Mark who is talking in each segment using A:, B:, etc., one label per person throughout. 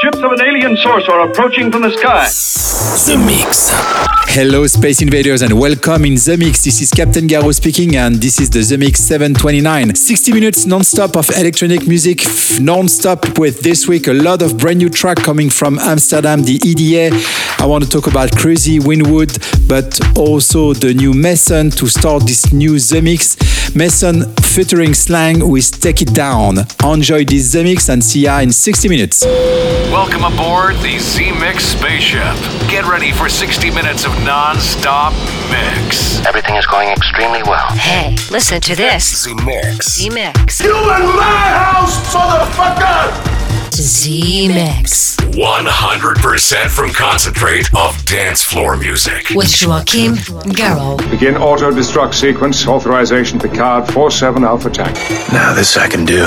A: Ships of an alien source are approaching from the sky.
B: The Mix.
C: Hello, Space Invaders, and welcome in The Mix. This is Captain Garraud speaking, and this is the The Mix 729. 60 minutes non stop of electronic music, non stop, with this week a lot of brand new track coming from Amsterdam, the EDA. I want to talk about Crazy Winwood, but also the new Mason to start this new The Mix. Mason featuring Slang with Take It Down. Enjoy this The Mix and see ya in 60 minutes.
D: Welcome aboard the Z Mix spaceship. Get ready for 60 minutes of non stop mix.
E: Everything is going extremely well.
F: Hey, listen to this.
B: The Mix.
F: Z Mix.
G: You in my house, motherfucker!
F: Z Mix.
B: 100% from concentrate of dance floor music.
F: With Joachim Garraud.
H: Begin auto destruct sequence. Authorization Picard 47 Alpha Tank.
E: Now this I can do.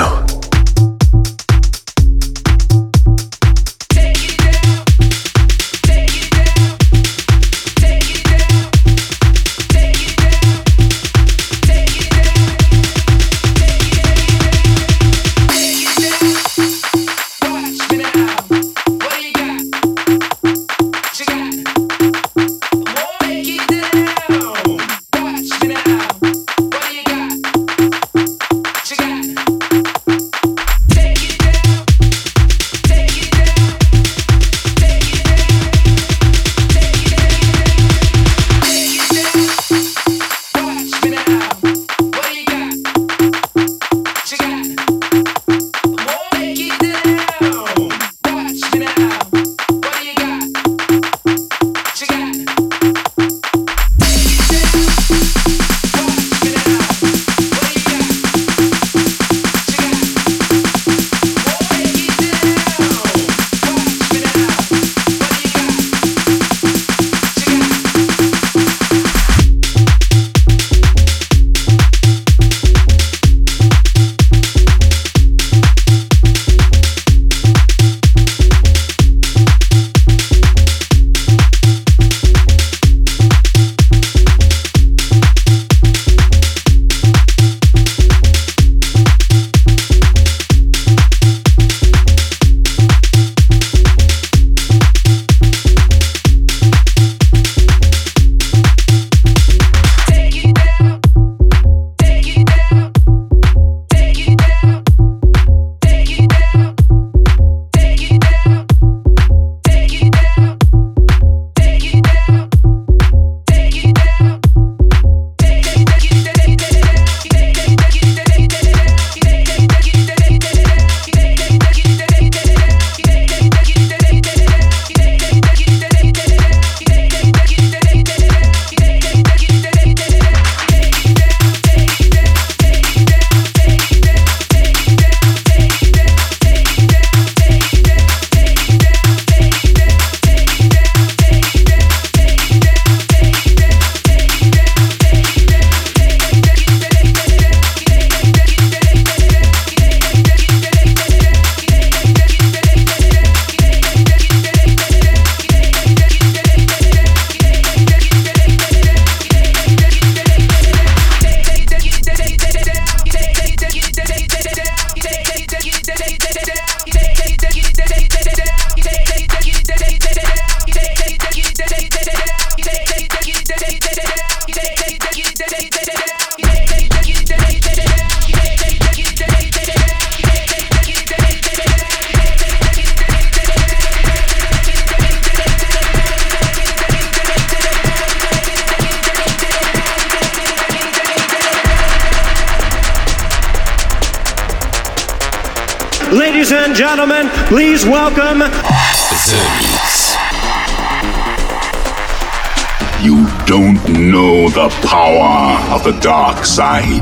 G: Side.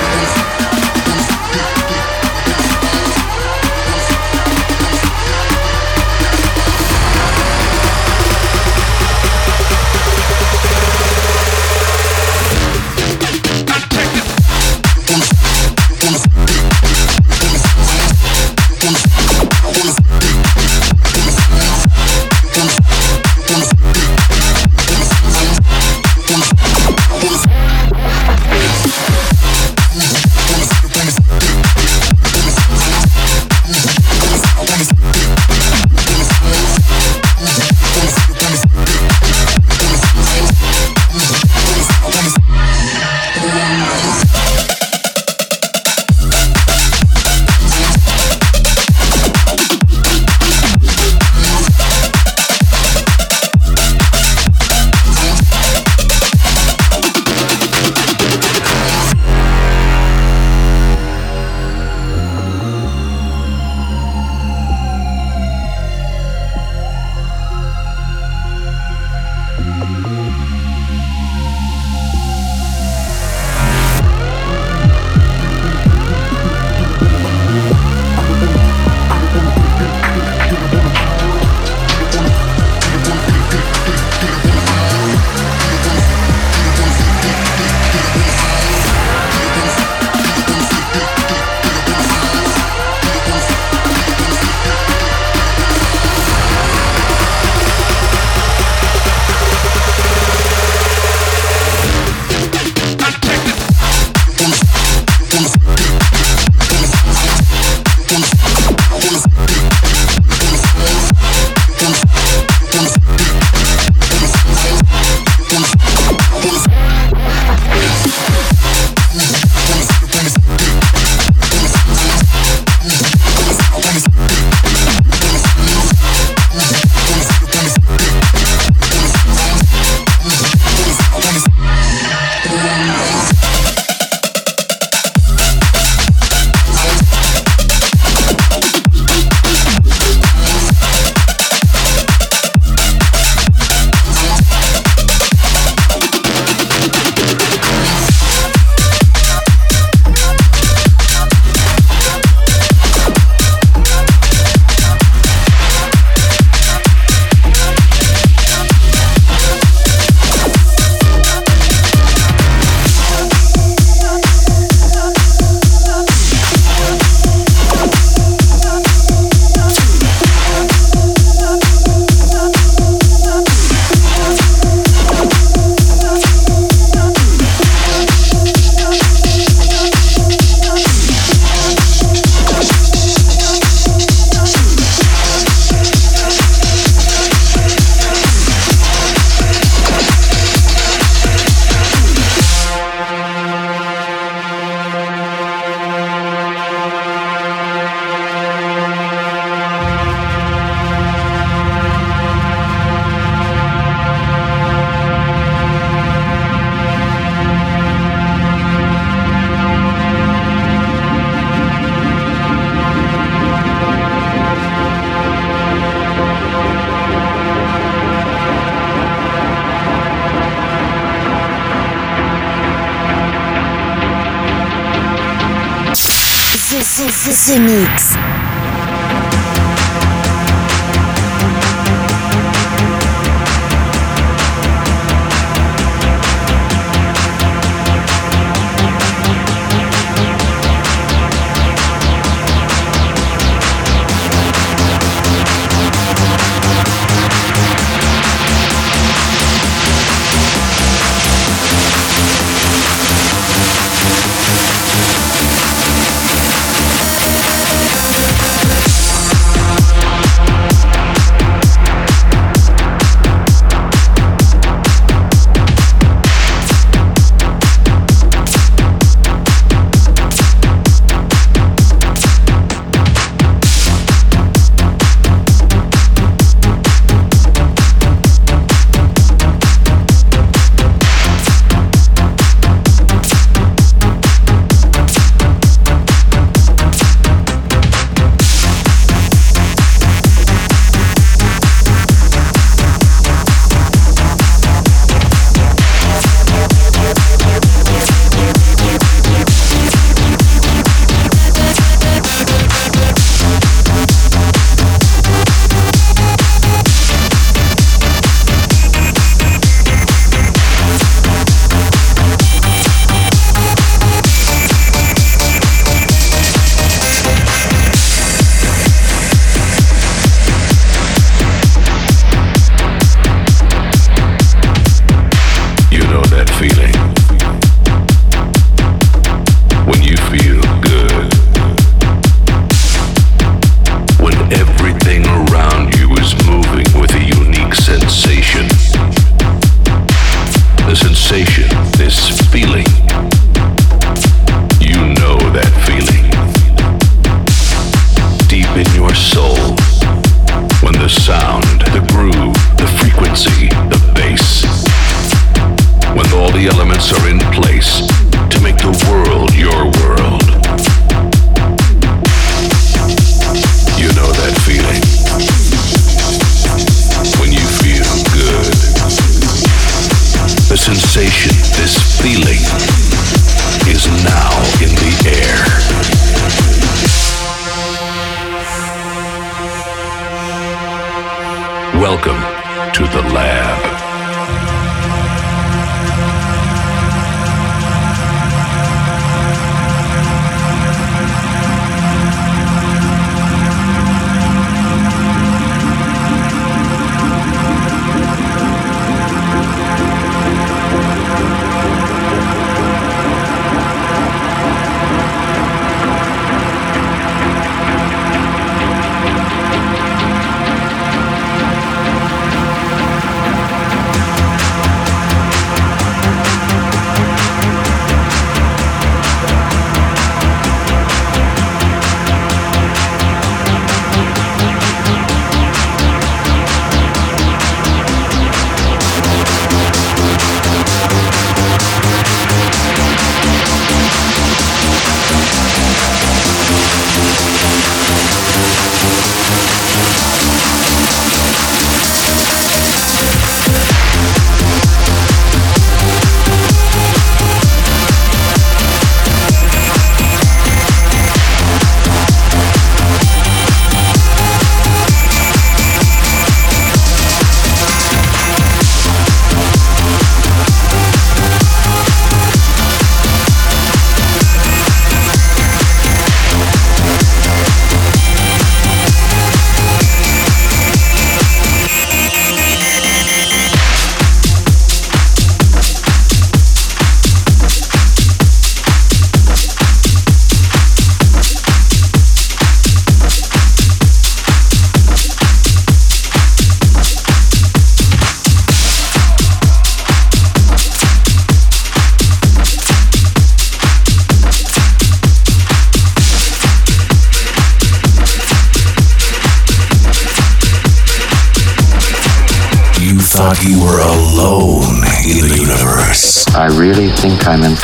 I: The Mix.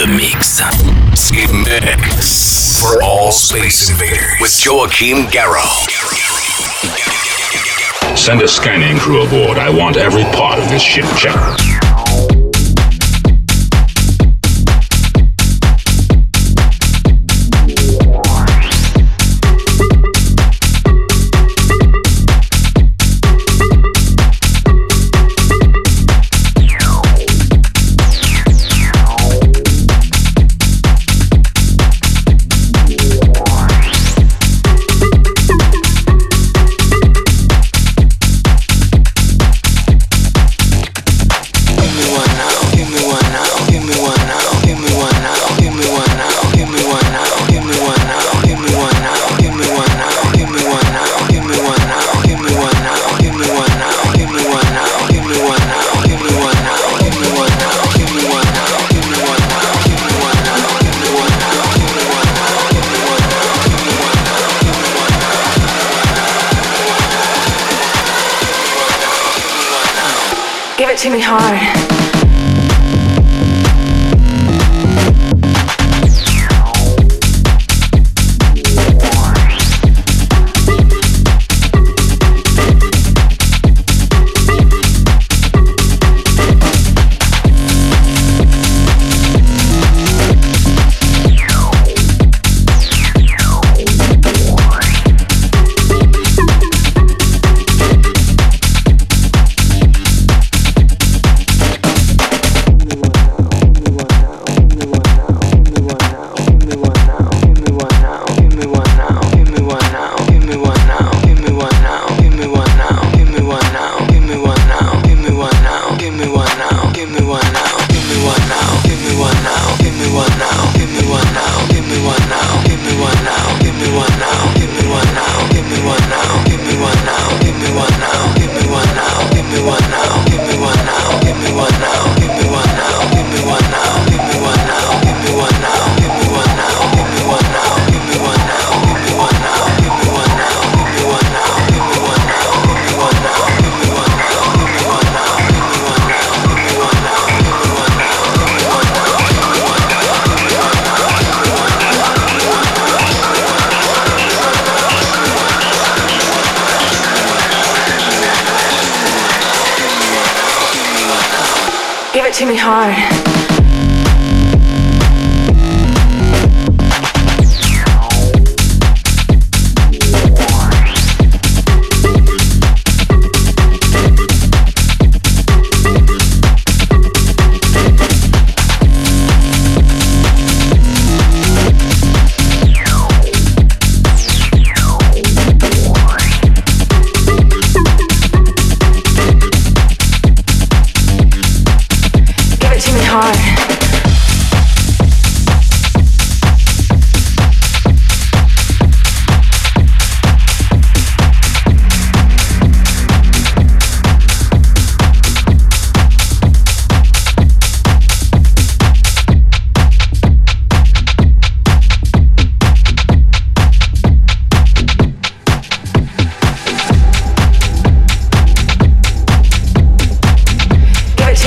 J: The
F: Mix.
B: Mix. For all Space Invaders. With Joachim Garraud.
G: Send a scanning crew aboard. I want every part of this ship checked.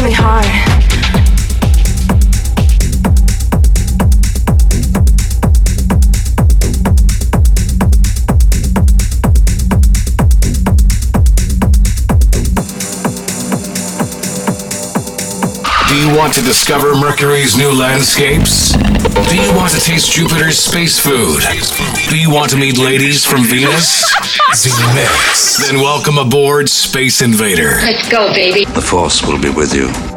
B: really hard want to discover Mercury's new landscapes? Do you want to taste Jupiter's space food? Do you want to meet ladies from Venus? The Mix. Then welcome aboard Space Invader.
F: Let's go, baby.
E: The Force will be with you.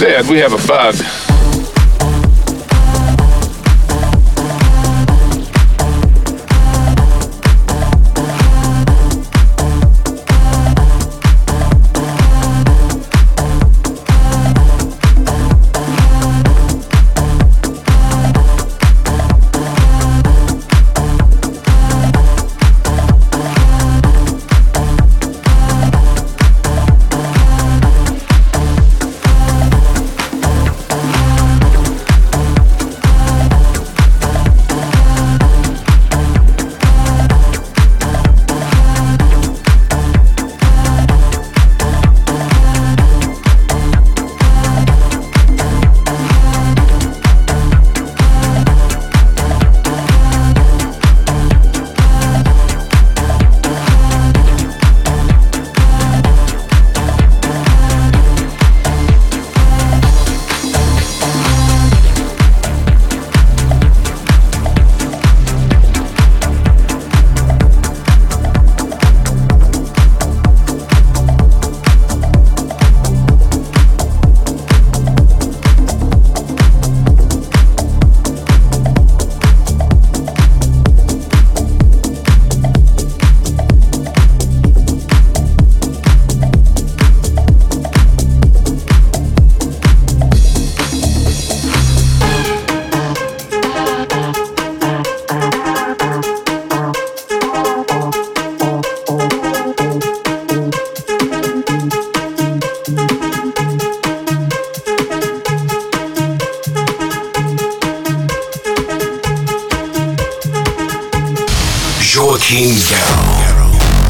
K: Zed, we have a bug.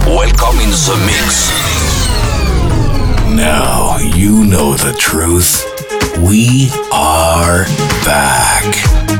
B: Welcome in the mix. Now you know the truth. We are back.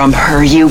F: From her, you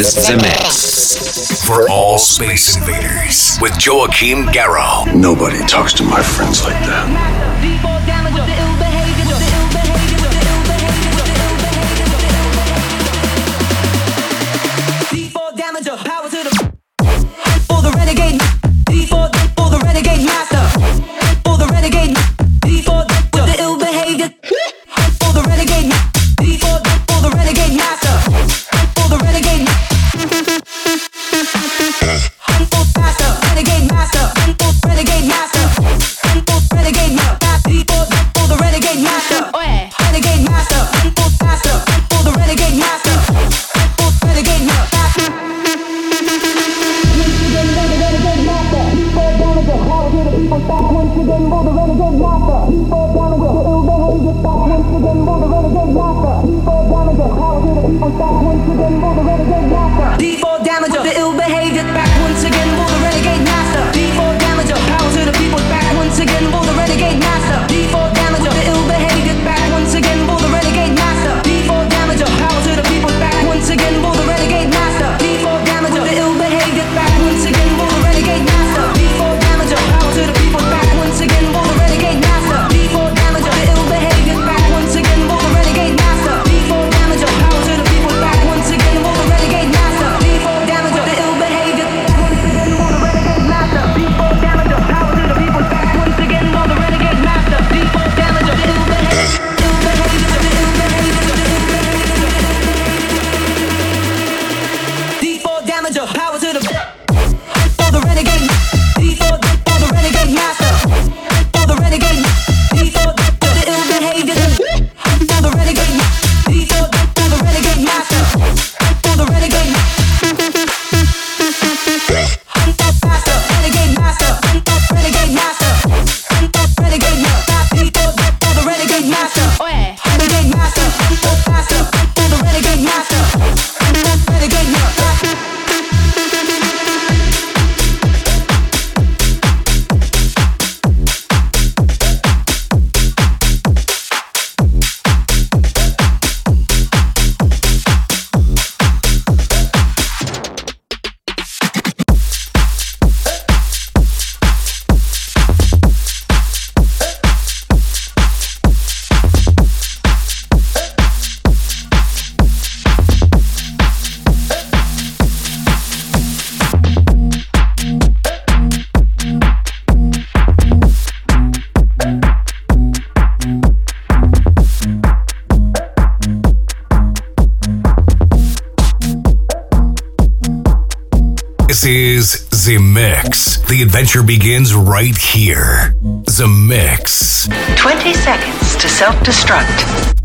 L: This is The Mix.
B: For all space invaders with Joachim Garraud.
M: Nobody talks to my friends like that.
B: Adventure begins right here. The Mix.
F: 20 seconds to self destruct.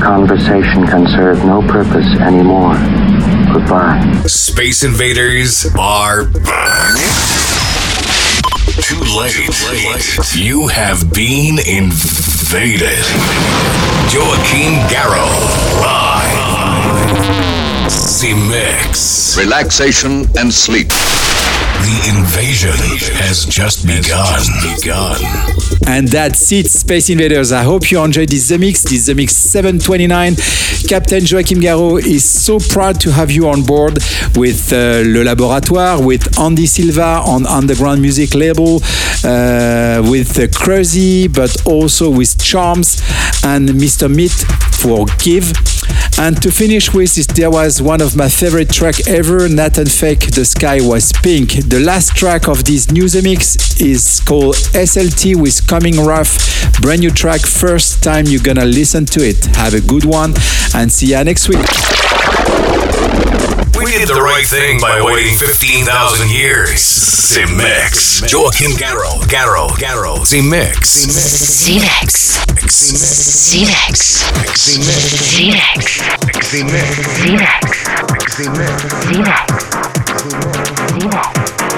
E: Conversation can serve no purpose anymore. Goodbye.
B: Space Invaders are back. Too late. You have been invaded. Joachim Garraud live. The mix.
N: Relaxation and sleep.
B: The invasion has just begun.
C: And that's it, Space Invaders. I hope you enjoyed this The Mix. This The Mix 729. Captain Joachim Garraud is so proud to have you on board with uh, Le Laboratoire, with Andy Silva on Underground Music label, uh, with uh, Crazy, but also with Charms and Mr. Meat for Give. And to finish with, there was one of my favorite track ever, Nathan Fake, The Sky Was Pink. The last track of this new mix is called SLT with Coming Rough. Brand new track, first time you're gonna listen to it. Have a good one and see ya next week.
B: We did the right thing by waiting 15,000 years. The Mix. Joachim Garraud. Garraud. Garraud. The Mix.
F: Z-Mix. Z-Mix. Z-Mix. Z-Mix. Z-Mix. Z-Mix.
B: Space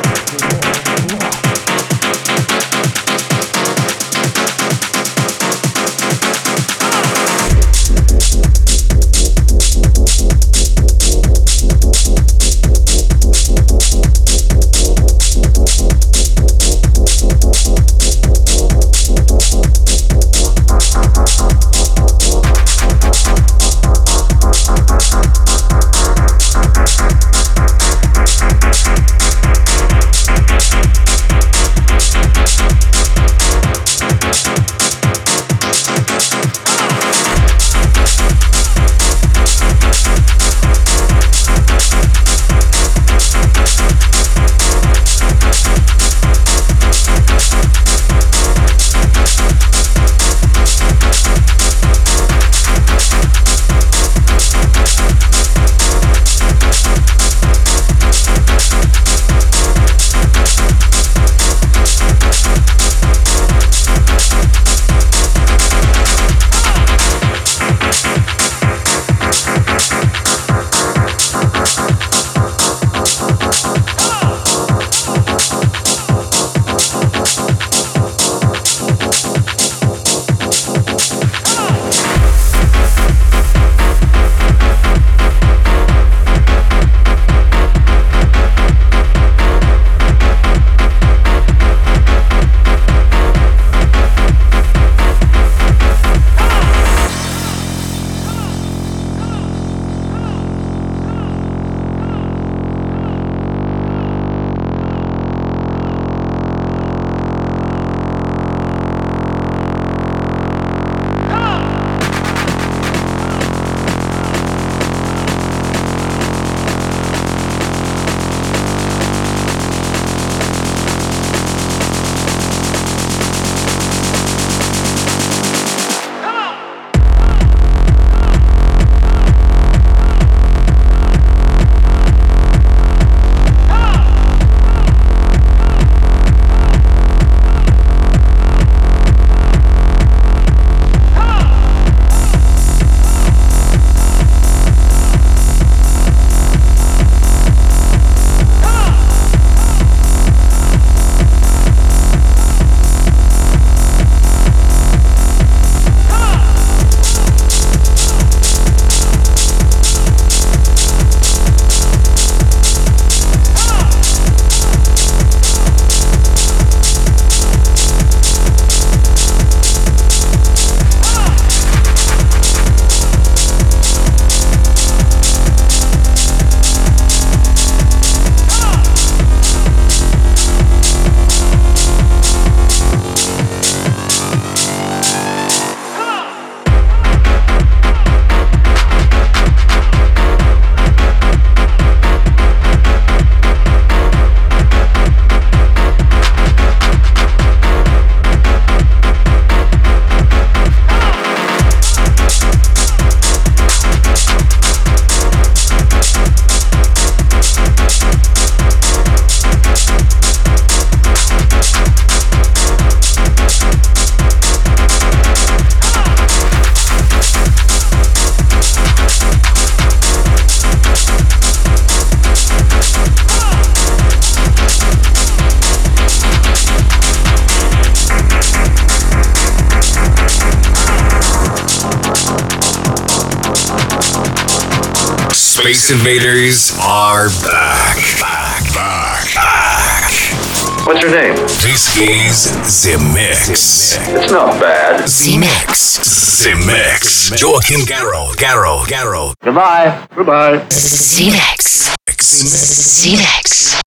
B: Mix.
K: It's not bad.
B: The Mix. The Mix. Joachim Garraud. Garraud. Garraud.
K: Goodbye. Goodbye.
F: Z-Mix. Z-Mix.